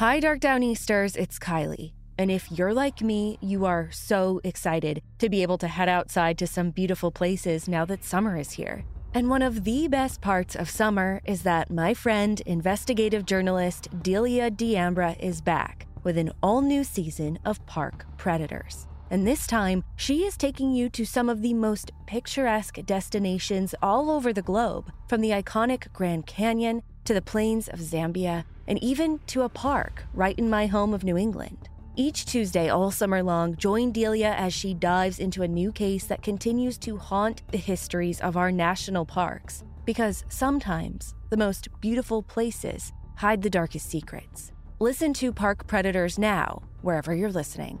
Hi, Dark Down Easters, it's Kylie. And if you're like me, you are so excited to be able to head outside to some beautiful places now that summer is here. And one of the best parts of summer is that my friend, investigative journalist Delia D'Ambra is back with an all new season of Park Predators. And this time, she is taking you to some of the most picturesque destinations all over the globe, from the iconic Grand Canyon to the plains of Zambia, and even to a park right in my home of New England. Each Tuesday, all summer long, join Delia as she dives into a new case that continues to haunt the histories of our national parks. Because sometimes the most beautiful places hide the darkest secrets. Listen to Park Predators now, wherever you're listening.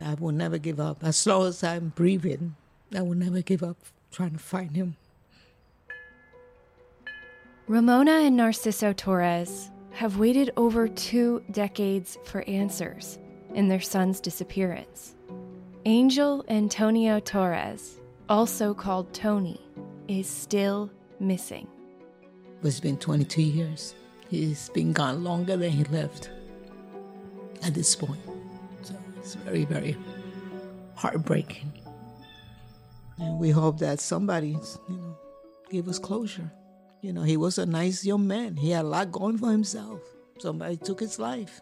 I will never give up. As long as I'm breathing, I will never give up trying to find him. Ramona and Narciso Torres have waited over two decades for answers in their son's disappearance. Angel Antonio Torres, also called Tony, is still missing. It's been 22 years. He's been gone longer than he lived at this point. So it's very, very heartbreaking. And we hope that somebody, you know, give us closure. You know, he was a nice young man. He had a lot going for himself. Somebody took his life.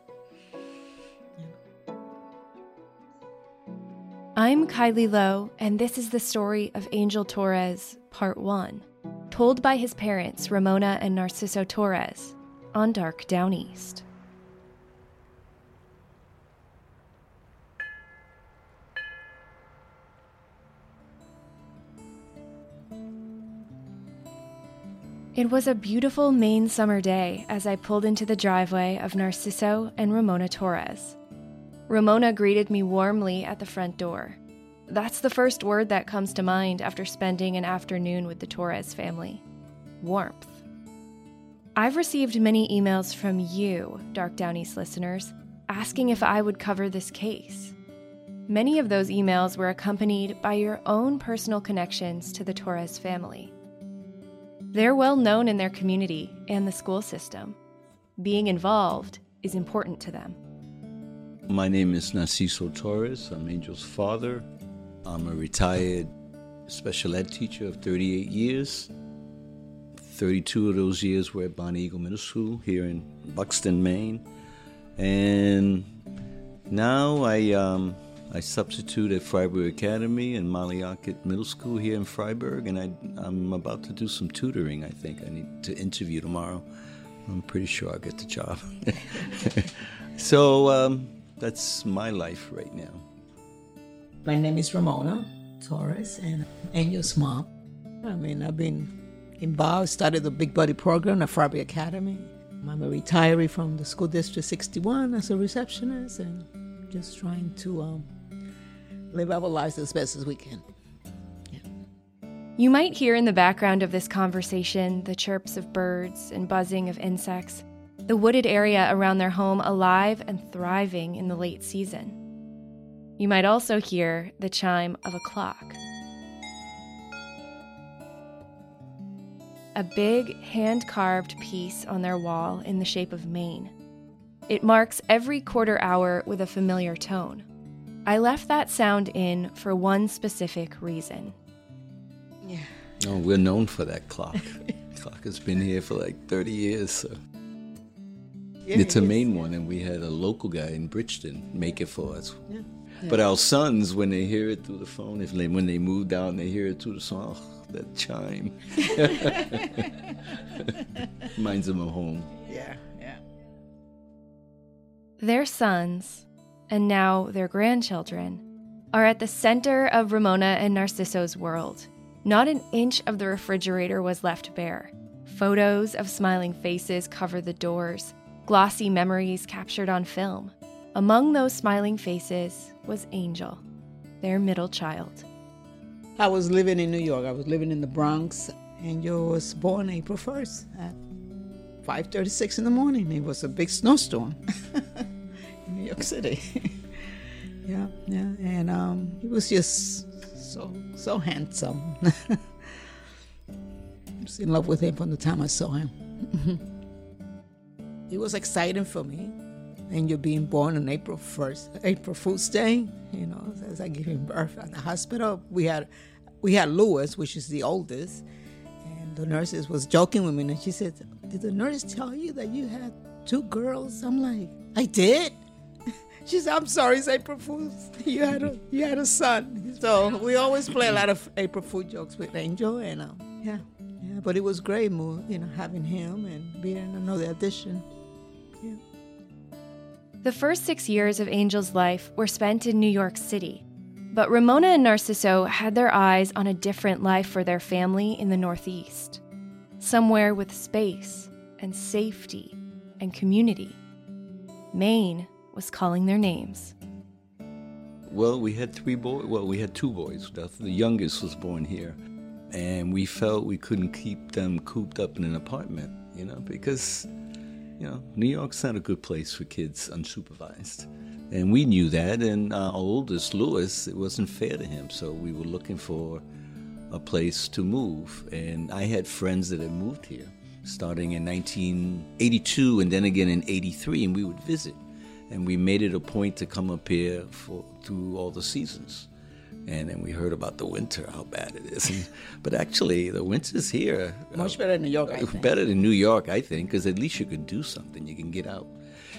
I'm Kylie Low, and this is the story of Angel Torres, Part 1, told by his parents, Ramona and Narciso Torres, on Dark Downeast. It was a beautiful Maine summer day as I pulled into the driveway of Narciso and Ramona Torres. Ramona greeted me warmly at the front door. That's the first word that comes to mind after spending an afternoon with the Torres family warmth. I've received many emails from you, Dark Downeast listeners, asking if I would cover this case. Many of those emails were accompanied by your own personal connections to the Torres family. They're well known in their community and the school system. Being involved is important to them. My name is Narciso Torres. I'm Angel's father. I'm a retired special ed teacher of 38 years. 32 of those years were at Bonnie Eagle Middle School here in Buxton, Maine. And now I, um, I substitute at Fryeburg Academy and Molly Ockett Middle School here in Fryeburg, and I, I'm about to do some tutoring, I think. I need to interview tomorrow. I'm pretty sure I'll get the job. so um, that's my life right now. My name is Ramona Torres, and I'm Angel's mom. I mean, I've been involved, started the Big Buddy program at Fryeburg Academy. I'm a retiree from the School District 61 as a receptionist, and just trying to um, live our lives as best as we can. You might hear in the background of this conversation the chirps of birds and buzzing of insects, the wooded area around their home alive and thriving in the late season. You might also hear the chime of a clock. A big hand carved piece on their wall in the shape of Maine. It marks every quarter hour with a familiar tone. I left that sound in for one specific reason. Yeah. Oh, we're known for that clock. clock has been here for like 30 years. So. Yeah, it's a it is. main one, and we had a local guy in Bridgton make it for us. Yeah. But our sons, when they hear it through the phone, if they, when they move down, they hear it through the song. Oh, that chime reminds them of home. Yeah, yeah. Their sons, and now their grandchildren, are at the center of Ramona and Narciso's world. Not an inch of the refrigerator was left bare. Photos of smiling faces cover the doors, glossy memories captured on film. Among those smiling faces was Angel, their middle child. I was living in New York. I was living in the Bronx. Angel was born April 1st at 5.36 in the morning. It was a big snowstorm New York City. yeah, yeah. And um, he was just so, so handsome. I was in love with him from the time I saw him. it was exciting for me. Angel being born on April 1st, April Fool's Day, you know, as I gave him birth at the hospital. We had we had Lewis, which is the oldest, and the nurses was joking with me, and she said, "Did the nurse tell you that you had two girls?" I'm like, "I did." She said, "I'm sorry, it's April Fool's. You had a you had a son." So we always play a lot of April Fool jokes with Angel, and um, yeah, yeah. But it was great, you know, having him and being another addition. Yeah. The first six years of Angel's life were spent in New York City, but Ramona and Narciso had their eyes on a different life for their family in the Northeast. Somewhere with space and safety and community. Maine was calling their names. Well, we had three boys. Well, we had two boys. The, youngest was born here, and we felt we couldn't keep them cooped up in an apartment, you know, because, you know, New York's not a good place for kids unsupervised, and we knew that. And our oldest, Lewis, it wasn't fair to him, so we were looking for a place to move. And I had friends that had moved here, starting in 1982, and then again in '83, and we would visit and we made it a point to come up here for through all the seasons. And then we heard about the winter, how bad it is. But actually, the winters here uh, Much better than New York, I think. better than New York, I think, because at least you can do something. You can get out.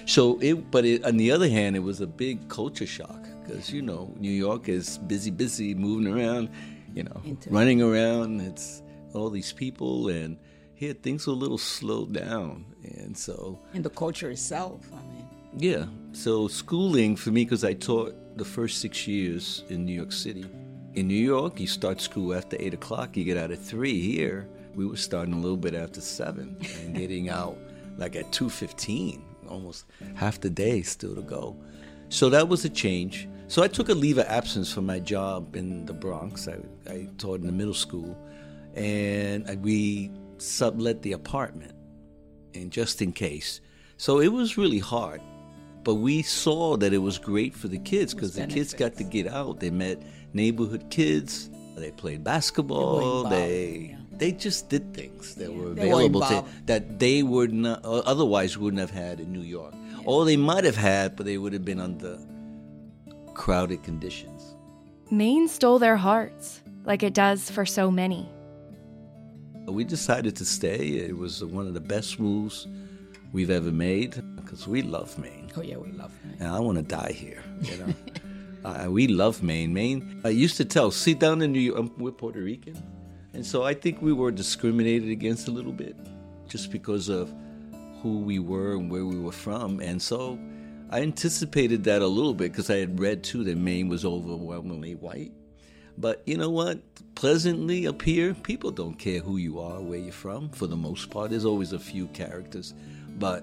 So it, but it, on the other hand, it was a big culture shock because you know New York is busy, busy, moving around, you know, Into- running around. It's all these people, and here things were a little slowed down, and so And the culture itself, I mean. Yeah. So schooling for me, because I taught the first six years in New York City. In New York, you start school after eight o'clock. You get out at three. Here, we were starting a little bit after seven and getting out like at two fifteen. Almost half the day still to go. So that was a change. So I took a leave of absence from my job in the Bronx. I, I taught in the middle school, and we sublet the apartment, and just in case. So it was really hard but we saw that it was great for the kids because the kids got to get out. They met neighborhood kids. They played basketball. involved, They yeah. they just did things that were They were available to that they would not otherwise wouldn't have had in New York. Or they might have had, but they would have been under crowded conditions. Maine stole their hearts, like it does for so many. We decided to stay. It was one of the best moves we've ever made because we love Maine. Oh yeah, we love Maine. and I want to die here. You know, uh, we love Maine. Maine. I used to tell, see down in New York, um, we're Puerto Rican, and so I think we were discriminated against a little bit, just because of who we were and where we were from, and so I anticipated that a little bit because I had read too that Maine was overwhelmingly white. But you know what? Pleasantly up here, people don't care who you are, where you're from, for the most part. There's always a few characters, but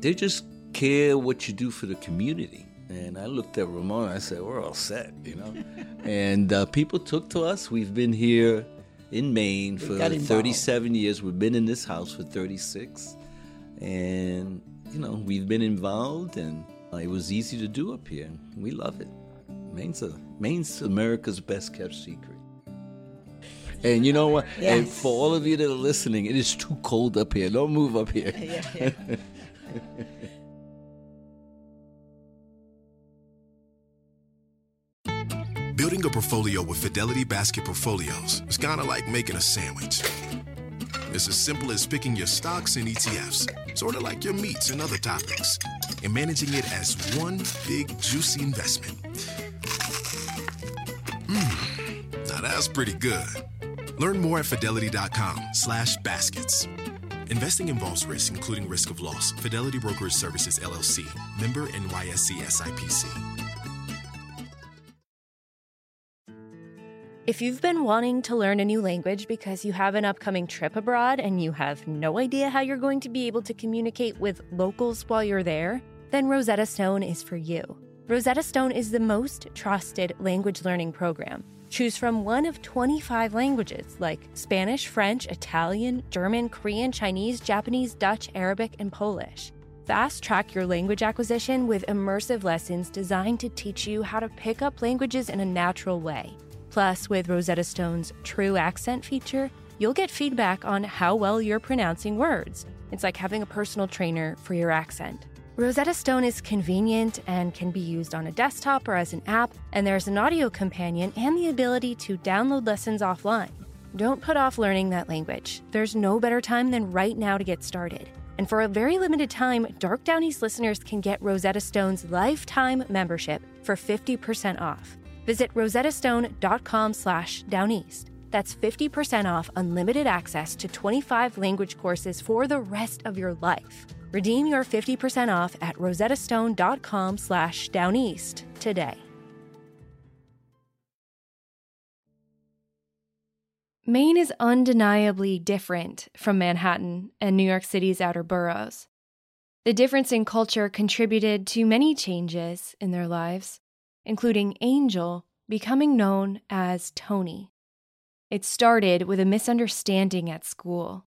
they just care what you do for the community. And I looked at Ramon, and I said, we're all set, you know? and uh, people took to us. We've been here in Maine for 37 years. We've been in this house for 36. And, you know, we've been involved, and uh, it was easy to do up here. We love it. Maine's, a, Maine's America's best kept secret. And you know what? And for all of you that are listening, it is too cold up here. Don't move up here. Yeah, yeah. Building a portfolio with Fidelity Basket Portfolios is kind of like making a sandwich. It's as simple as picking your stocks and ETFs, sort of like your meats and other toppings, and managing it as one big juicy investment. Mmm, now that's pretty good. Learn more at fidelity.com slash baskets. Investing involves risk, including risk of loss. Fidelity Brokerage Services, LLC. Member NYSE SIPC. If you've been wanting to learn a new language because you have an upcoming trip abroad and you have no idea how you're going to be able to communicate with locals while you're there, then Rosetta Stone is for you. Rosetta Stone is the most trusted language learning program. Choose from one of 25 languages like Spanish, French, Italian, German, Korean, Chinese, Japanese, Dutch, Arabic, and Polish. Fast track your language acquisition with immersive lessons designed to teach you how to pick up languages in a natural way. Plus, with Rosetta Stone's True Accent feature, you'll get feedback on how well you're pronouncing words. It's like having a personal trainer for your accent. Rosetta Stone is convenient and can be used on a desktop or as an app, and there's an audio companion and the ability to download lessons offline. Don't put off learning that language. There's no better time than right now to get started. And for a very limited time, Dark Downeast listeners can get Rosetta Stone's lifetime membership for 50% off. Visit rosettastone.com slash downeast. That's 50% off unlimited access to 25 language courses for the rest of your life. Redeem your 50% off at rosettastone.com slash downeast today. Maine is undeniably different from Manhattan and New York City's outer boroughs. The difference in culture contributed to many changes in their lives, including Angel becoming known as Tony. It started with a misunderstanding at school.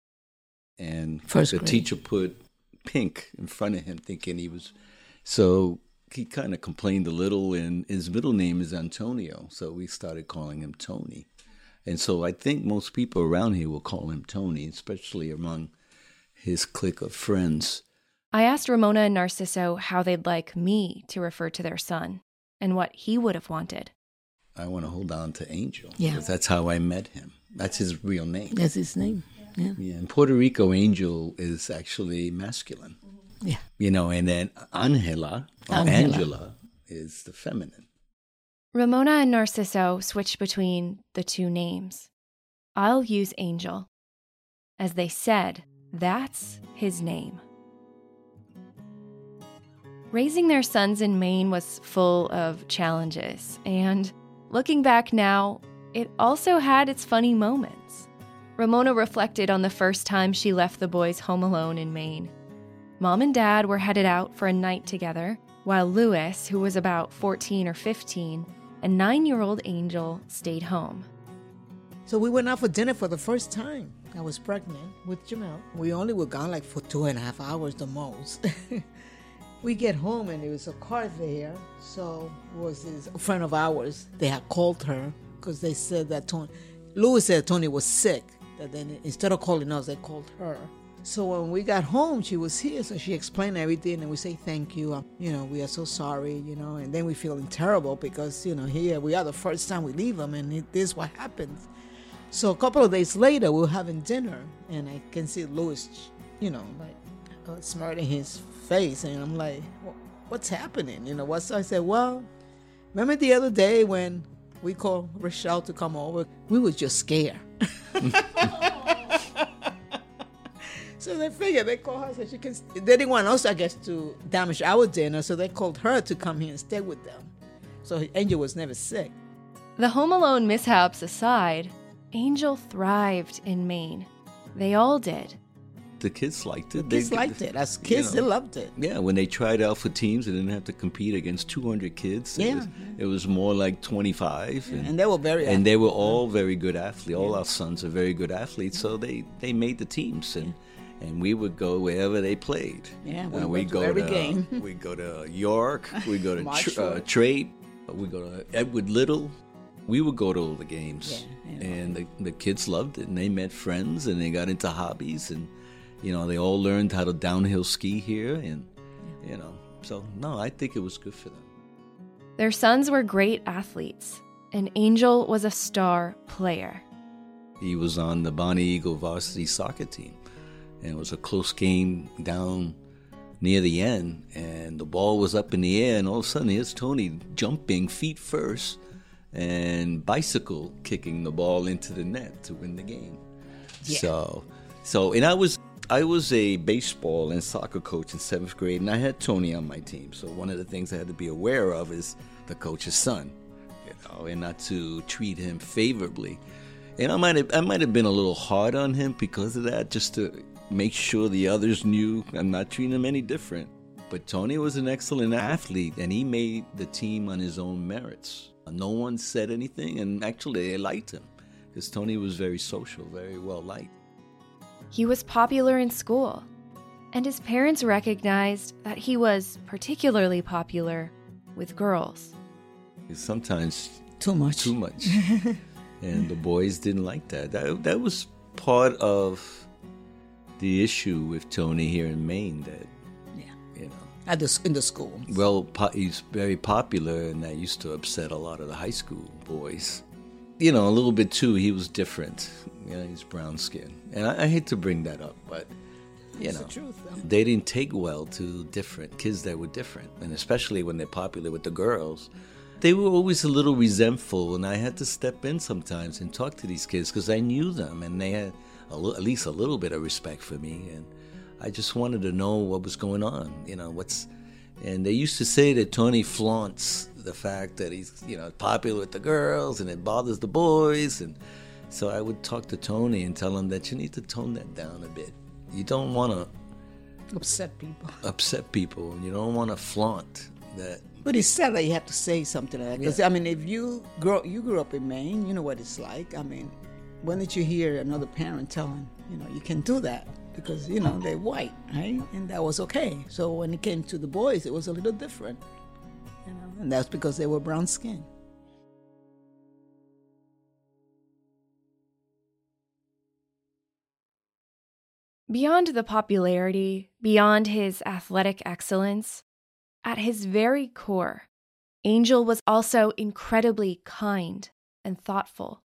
And First the grade. teacher put pink in front of him, thinking he was. So he kind of complained a little, and his middle name is Antonio. So we started calling him Tony. And so I think most people around here will call him Tony, especially among his clique of friends. I asked Ramona and Narciso how they'd like me to refer to their son and what he would have wanted. I want to hold on to Angel. Yeah. because That's how I met him. That's his real name. That's his name. Yeah. Yeah, in Puerto Rico, Angel is actually masculine. Yeah. You know, and then Angela, or Angela. Angela, is the feminine. Ramona and Narciso switch between the two names. I'll use Angel. As they said, that's his name. Raising their sons in Maine was full of challenges, and looking back now, it also had its funny moments. Ramona reflected on the first time she left the boys home alone in Maine. Mom and dad were headed out for a night together, while Lewis, who was about 14 or 15, and nine year old Angel stayed home. So we went out for dinner for the first time. I was pregnant with Jamel. We only were gone like for two and a half hours the most. we get home and there was a car there. So was this a friend of ours. They had called her because they said that Tony, Louis said Tony was sick. Then instead of calling us, they called her. So when we got home, she was here. So she explained everything, and we say thank you. Um, you know, we are so sorry. You know, and then we feeling terrible because you know here we are the first time we leave them, and it, this is what happens. So a couple of days later, we are having dinner, and I can see Louis, you know, like uh, smirking his face, and I'm like, "What's happening?" You know, what's? I said, "Well, remember the other day when we called Rochelle to come over? We were just scared." So they figured they called her so she can. They didn't want us, I guess, to damage our dinner, so they called her to come here and stay with them. So Angel was never sick. The Home Alone mishaps aside, Angel thrived in Maine. They all did. The kids liked it. The kids liked it. As kids, you know, they loved it. Yeah, when they tried out for teams, they didn't have to compete against 200 kids. It Yeah. was, it was more like 25. And, And they were very. and they were all very good athletes. All our sons are very good athletes, so they, they made the teams. And and we would go wherever they played. Yeah, we Uh, to go every to game. we go to York. We go to tr- uh, Trade. We go to Edward Little. We would go to all the games, Yeah, yeah. and the, the kids loved it. And they met friends, and they got into hobbies, and you know they all learned how to downhill ski here, and you know. So no, I think it was good for them. Their sons were great athletes. and Angel was a star player. He was on the Bonnie Eagle varsity soccer team, and it was a close game down near the end, and the ball was up in the air, and all of a sudden here's Tony jumping feet first and bicycle kicking the ball into the net to win the game. Yeah. So, so and I was I was a baseball and soccer coach in seventh grade, and I had Tony on my team. So one of the things I had to be aware of is the coach's son, you know, and not to treat him favorably. And I might have I might have been a little hard on him because of that, just to make sure the others knew I'm not treating him any different. But Tony was an excellent athlete, and he made the team on his own merits. No one said anything, and actually they liked him because Tony was very social, very well liked. He was popular in school, and his parents recognized that he was particularly popular with girls. Sometimes too much. Too much. and the boys didn't like that. That that was part of the issue with Tony here in Maine that yeah you know at the, in the school. Well, po- he's very popular, and that used to upset a lot of the high school boys. You know, a little bit too. He was different. You know, he's brown skin, and I, I hate to bring that up, but you it's know, the truth, they didn't take well to different kids that were different, and especially when they're popular with the girls. They were always a little resentful, and I had to step in sometimes and talk to these kids because I knew them, and they had a, at least a little bit of respect for me, and I just wanted to know what was going on. You know, what's and they used to say that Tony flaunts the fact that he's you know popular with the girls and it bothers the boys and so I would talk to Tony and tell him that you need to tone that down a bit. You don't want to upset people. Upset people. and You don't want to flaunt that. But it's sad that you have to say something like that. Because yeah. I mean, if you grow, you grew up in Maine, you know what it's like. I mean, when did you hear another parent telling you know you can do that? because you know they're white, right? And that was okay. So when it came to the boys, it was a little different, and that's because they were brown skin. Beyond the popularity, beyond his athletic excellence, at his very core, Angel was also incredibly kind and thoughtful.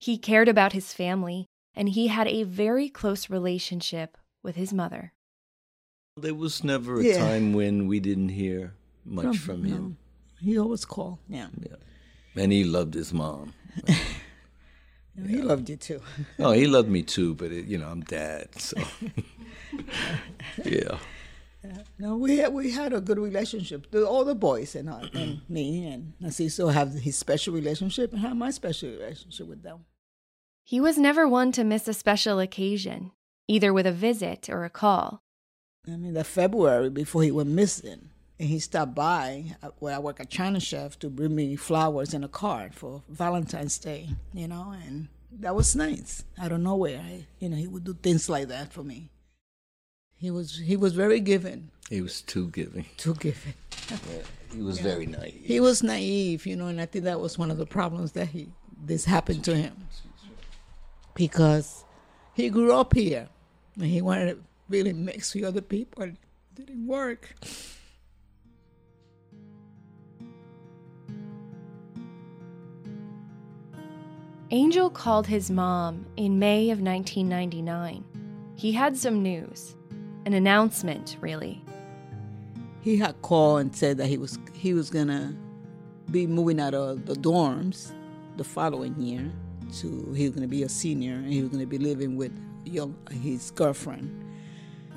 He cared about his family and he had a very close relationship with his mother. There was never a yeah. time when we didn't hear much from, from him. No. He always called. Yeah. yeah. And he loved his mom. no, he loved you too. oh, he loved me too, but it, you know, I'm dad, so yeah. Yeah. No, we had, we had a good relationship. The, all the boys and, uh, and me and Narciso have his special relationship and have my special relationship with them. He was never one to miss a special occasion, either with a visit or a call. I mean, the February before he went missing, and he stopped by uh, where I work at China Chef to bring me flowers and a card for Valentine's Day, you know, and that was nice. Out of nowhere, I, you know, he would do things like that for me. He was he was very giving. He was too giving. Too giving. yeah, he was yeah. very naive. He was naive, you know, and I think that was one of the problems that he this happened to him because he grew up here and he wanted to really mix with other people. It didn't work. Angel called his mom in May of 1999. He had some news, an announcement, really. He had called and said that he was he was gonna be moving out of the dorms the following year to he was to be a senior and he was to be living with young, his girlfriend.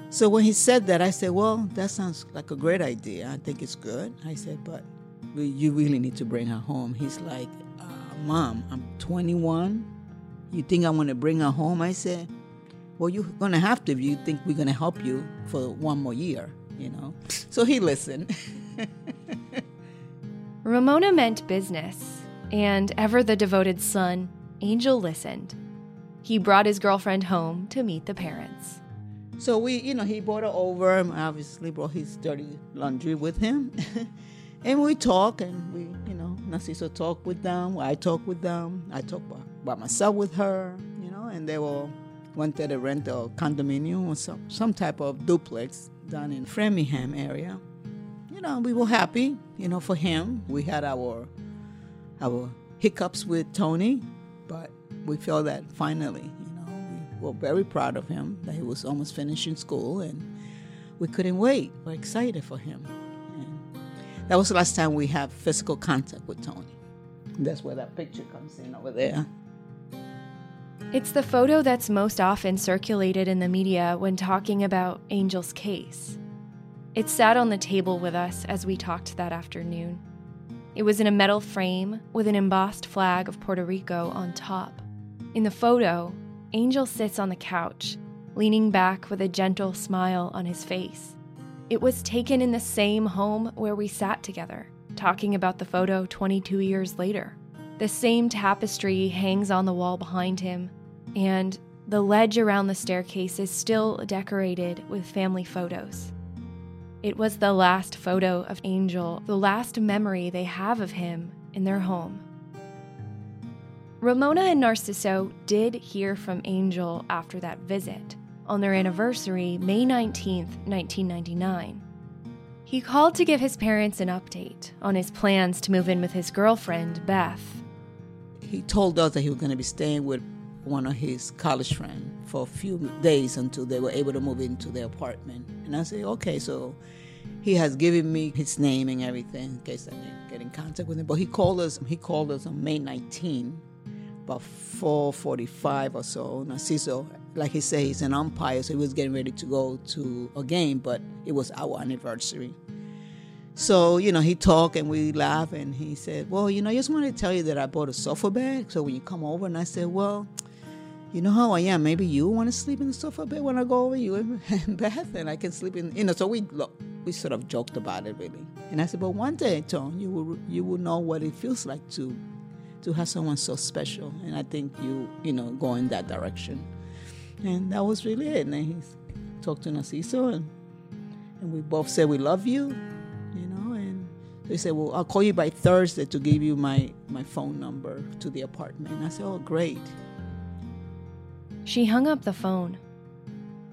So when he said that, I said, "Well, that sounds like a great idea. I think it's good." I said, "But you really need to bring her home." He's like, "Mom, I'm 21. You think I'm going to bring her home?" I said, "Well, you're going to have to if you think we're going to help you for one more year." You know. So he listened. Ramona meant business, and ever the devoted son, Angel listened. He brought his girlfriend home to meet the parents. So we, you know, he brought her over. And obviously, brought his dirty laundry with him, and we talk, and we, you Narciso talk with them. I talk with them. I talk by, by myself with her, you know, and they all wanted to rent a condominium or some some type of duplex down in Framingham area. You know, we were happy, you know, for him. We had our our hiccups with Tony, but we felt that finally, you know, we were very proud of him that he was almost finishing school and we couldn't wait. We're excited for him. And that was the last time we had physical contact with Tony. That's where that picture comes in over there. It's the photo that's most often circulated in the media when talking about Angel's case. It sat on the table with us as we talked that afternoon. It was in a metal frame with an embossed flag of Puerto Rico on top. In the photo, Angel sits on the couch, leaning back with a gentle smile on his face. It was taken in the same home where we sat together, talking about the photo 22 years later. The same tapestry hangs on the wall behind him, and the ledge around the staircase is still decorated with family photos. It was the last photo of Angel, the last memory they have of him in their home. Ramona and Narciso did hear from Angel after that visit on their anniversary, May 19, 1999. He called to give his parents an update on his plans to move in with his girlfriend, Beth. He told us that he was going to be staying with one of his college friends for a few days until they were able to move into their apartment. And I said, okay, so he has given me his name and everything in case I can get in contact with him. But he called us. He called us on May 19, about 4:45 or so. Narciso, like he said, he's an umpire, so he was getting ready to go to a game, but it was our anniversary. So, you know, he talked and we laughed and he said, Well, you know, I just wanted to tell you that I bought a sofa bed. So when you come over, and I said, Well, you know how I am. Maybe you want to sleep in the sofa bed when I go over you and Beth, and I can sleep in. You know, so we we sort of joked about it really. And I said, but one day, Tone, you will you will know what it feels like to to have someone so special. And I think you you know go in that direction. And that was really it. And he talked to Narciso, and and we both said we love you, you know. And he said, well, I'll call you by Thursday to give you my my phone number to the apartment. And I said, oh, great. She hung up the phone.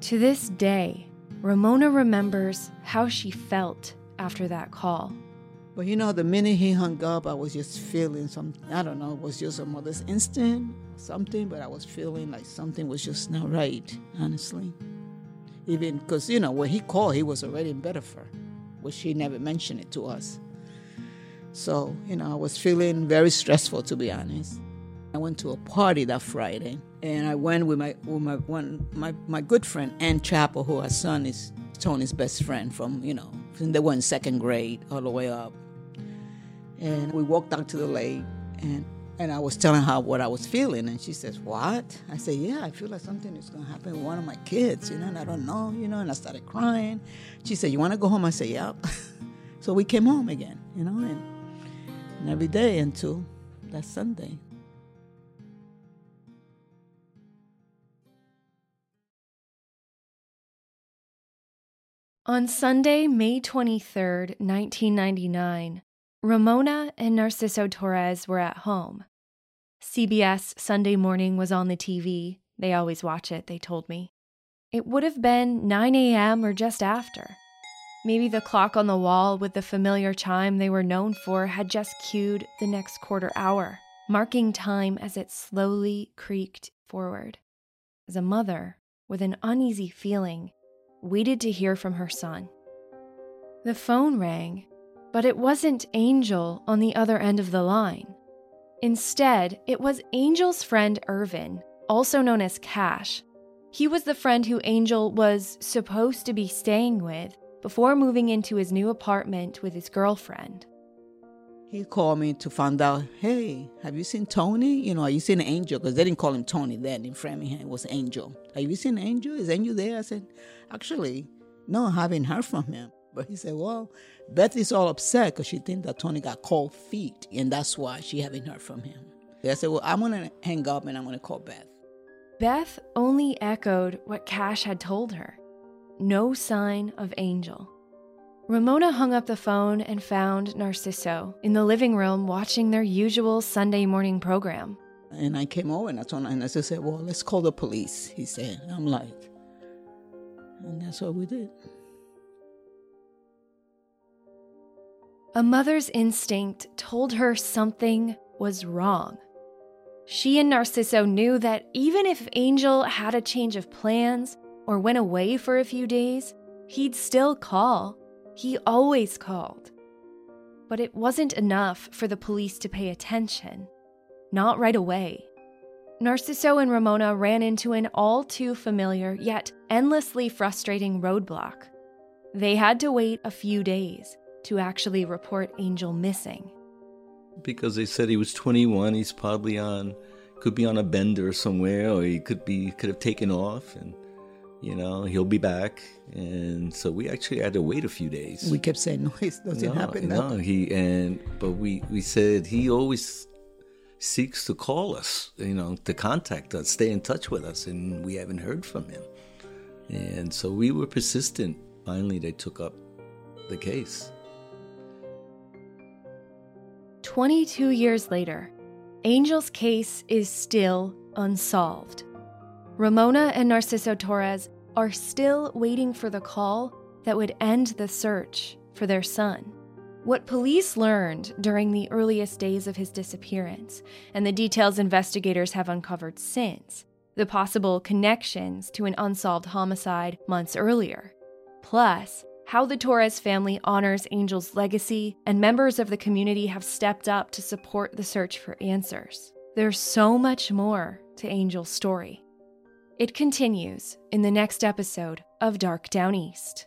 To this day, Ramona remembers how she felt after that call. But you know, the minute he hung up, I was just feeling some, I don't know, it was just a mother's instinct, something, but I was feeling like something was just not right, honestly. Even because, you know, when he called, he was already in Bedford, which he never mentioned it to us. So, you know, I was feeling very stressful, to be honest. I went to a party that Friday, and I went with my with my one my, my good friend Ann Chapel, who her son is Tony's best friend from you know they were in second grade all the way up. And we walked down to the lake, and and I was telling her what I was feeling, and she says, "What?" I said, "Yeah, I feel like something is going to happen with one of my kids, you know, and I don't know, you know." And I started crying. She said, "You want to go home?" I said, "Yep." so we came home again, you know, and, and every day until that Sunday. On Sunday, May 23, 1999, Ramona and Narciso Torres were at home. CBS Sunday Morning was on the TV. They always watch it, they told me. It would have been 9 a.m. or just after. Maybe the clock on the wall with the familiar chime they were known for had just cued the next quarter hour, marking time as it slowly creaked forward. As a mother, with an uneasy feeling, waited to hear from her son. The phone rang, but it wasn't Angel on the other end of the line. Instead, it was Angel's friend Irvin, also known as Cash. He was the friend who Angel was supposed to be staying with before moving into his new apartment with his girlfriend. He called me to find out, hey, have you seen Tony? You know, are you seen Angel? Because they didn't call him Tony then in Framingham. It was Angel. Have you seen Angel? Is Angel there? I said, actually, no, I haven't heard from him. But he said, well, Beth is all upset because she thinks that Tony got cold feet, and that's why she haven't heard from him. I said, well, I'm going to hang up and I'm going to call Beth. Beth only echoed what Cash had told her. No sign of Angel. Ramona hung up the phone and found Narciso in the living room watching their usual Sunday morning program. And I came over and I told and I said, Well, let's call the police, he said. I'm like, and that's what we did. A mother's instinct told her something was wrong. She and Narciso knew that even if Angel had a change of plans or went away for a few days, he'd still call. He always called. But it wasn't enough for the police to pay attention. Not right away. Narciso and Ramona ran into an all too familiar yet endlessly frustrating roadblock. They had to wait a few days to actually report Angel missing. Because they said he was 21, he's probably on, could be on a bender somewhere, or he could be, could have taken off, and you know he'll be back. And so we actually had to wait a few days. We kept saying no, it doesn't no, happen. No, he and but we we said he always seeks to call us, you know, to contact us, stay in touch with us, and we haven't heard from him. And so we were persistent. Finally, they took up the case. 22 years later, Angel's case is still unsolved. Ramona and Narciso Torres are still waiting for the call that would end the search for their son. What police learned during the earliest days of his disappearance, and the details investigators have uncovered since, the possible connections to an unsolved homicide months earlier, plus how the Torres family honors Angel's legacy and members of the community have stepped up to support the search for answers. There's so much more to Angel's story. It continues in the next episode of Dark Downeast.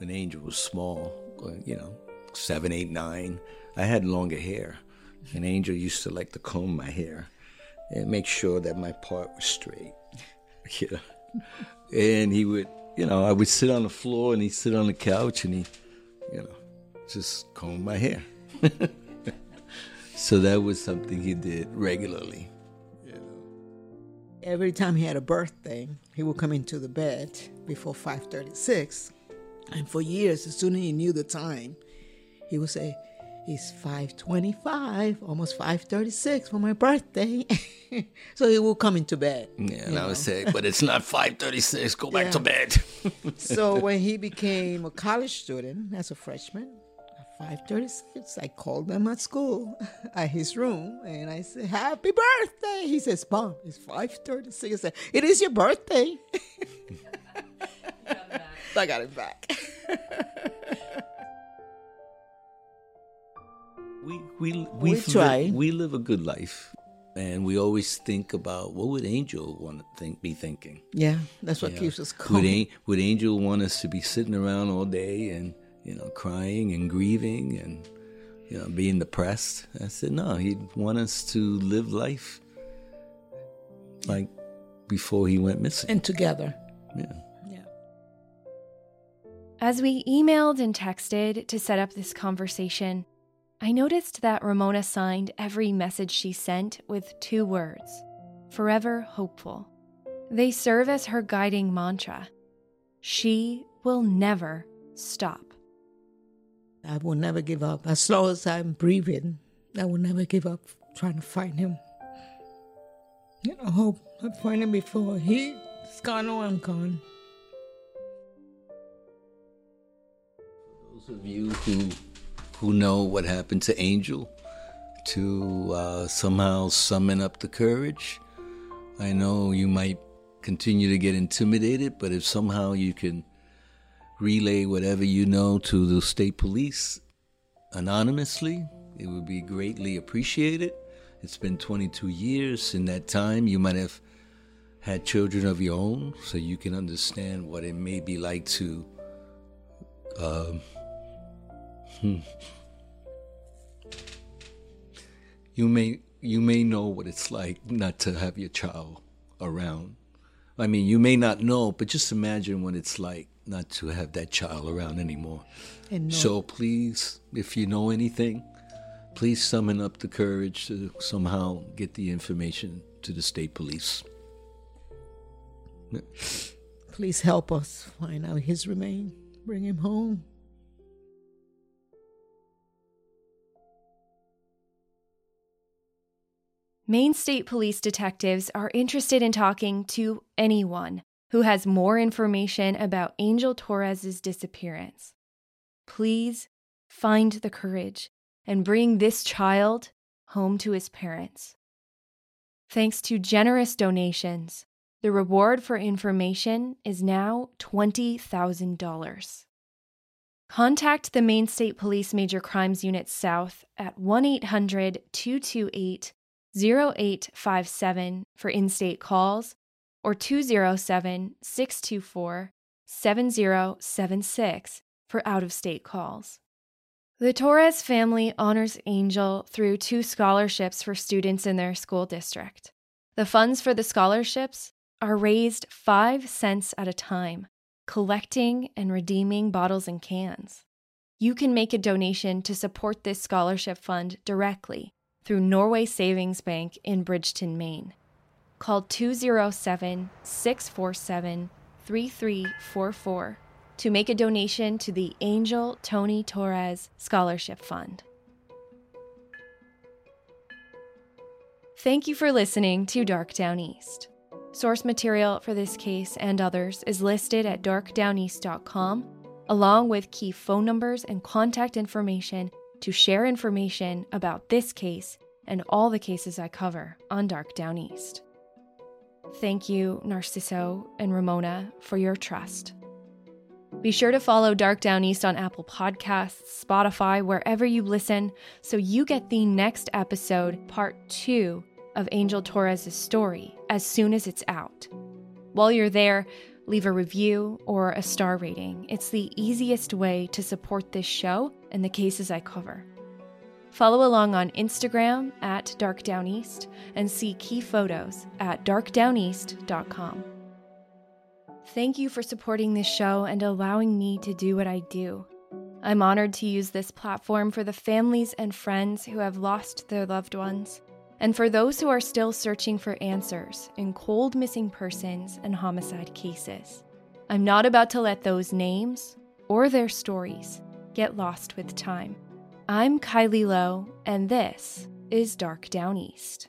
When Angel was small, uh, you know, seven, eight, nine, I had longer hair. And Angel used to like to comb my hair and make sure that my part was straight. yeah. And he would, you know, I would sit on the floor and he'd sit on the couch and he, you know, just comb my hair. so that was something he did regularly. Every time he had a birthday, he would come into the bed before 536 and for years, as soon as he knew the time, he would say, It's 525, almost 536 for my birthday. so he will come into bed. Yeah, and I would say, but it's not 536, go back yeah. to bed. so when he became a college student as a freshman, at 536, I called him at school, at his room, and I said, Happy birthday. He says, Mom, it's 536. I said, It is your birthday. I got it back. we we we, we try. we live a good life, and we always think about what would Angel want to think, be thinking. Yeah, that's what keeps us calm. Would, would Angel want us to be sitting around all day and you know crying and grieving and you know being depressed? I said no. He'd want us to live life like before he went missing and together. Yeah. As we emailed and texted to set up this conversation, I noticed that Ramona signed every message she sent with two words forever hopeful. They serve as her guiding mantra. She will never stop. I will never give up. As long as I'm breathing, I will never give up trying to find him. You know, hope I find him before he's gone or I'm gone. Of you who who know what happened to Angel, to uh, somehow summon up the courage. I know you might continue to get intimidated, but if somehow you can relay whatever you know to the state police anonymously, it would be greatly appreciated. It's been 22 years. In that time, you might have had children of your own, so you can understand what it may be like to. Hmm. Hmm. You may you may know what it's like not to have your child around. I mean, you may not know, but just imagine what it's like not to have that child around anymore. No. So please, if you know anything, please summon up the courage to somehow get the information to the state police. Please help us find out his remain. Bring him home. Maine State Police detectives are interested in talking to anyone who has more information about Angel Torres's disappearance. Please find the courage and bring this child home to his parents. Thanks to generous donations, the reward for information is now $20,000. Contact the Maine State Police Major Crimes Unit South at 1 800 228 0857 for in state calls or 207 624 7076 for out of state calls. The Torres family honors Angel through two scholarships for students in their school district. The funds for the scholarships are raised 5 cents at a time, collecting and redeeming bottles and cans. You can make a donation to support this scholarship fund directly through Norway Savings Bank in Bridgton, Maine. Call 207 647 3344 to make a donation to the Angel Tony Torres Scholarship Fund. Thank you for listening to Dark Downeast. Source material for this case and others is listed at darkdowneast.com, along with key phone numbers and contact information to share information about this case and all the cases I cover on Dark Downeast. Thank you, Narciso and Ramona, for your trust. Be sure to follow Dark Downeast on Apple Podcasts, Spotify, wherever you listen, so you get the next episode, part two of Angel Torres' story, as soon as it's out. While you're there, leave a review or a star rating. It's the easiest way to support this show and the cases I cover. Follow along on Instagram at darkdowneast and see key photos at darkdowneast.com. Thank you for supporting this show and allowing me to do what I do. I'm honored to use this platform for the families and friends who have lost their loved ones, and for those who are still searching for answers in cold missing persons and homicide cases. I'm not about to let those names or their stories get lost with time. I'm Kylie Low, and this is Dark Downeast.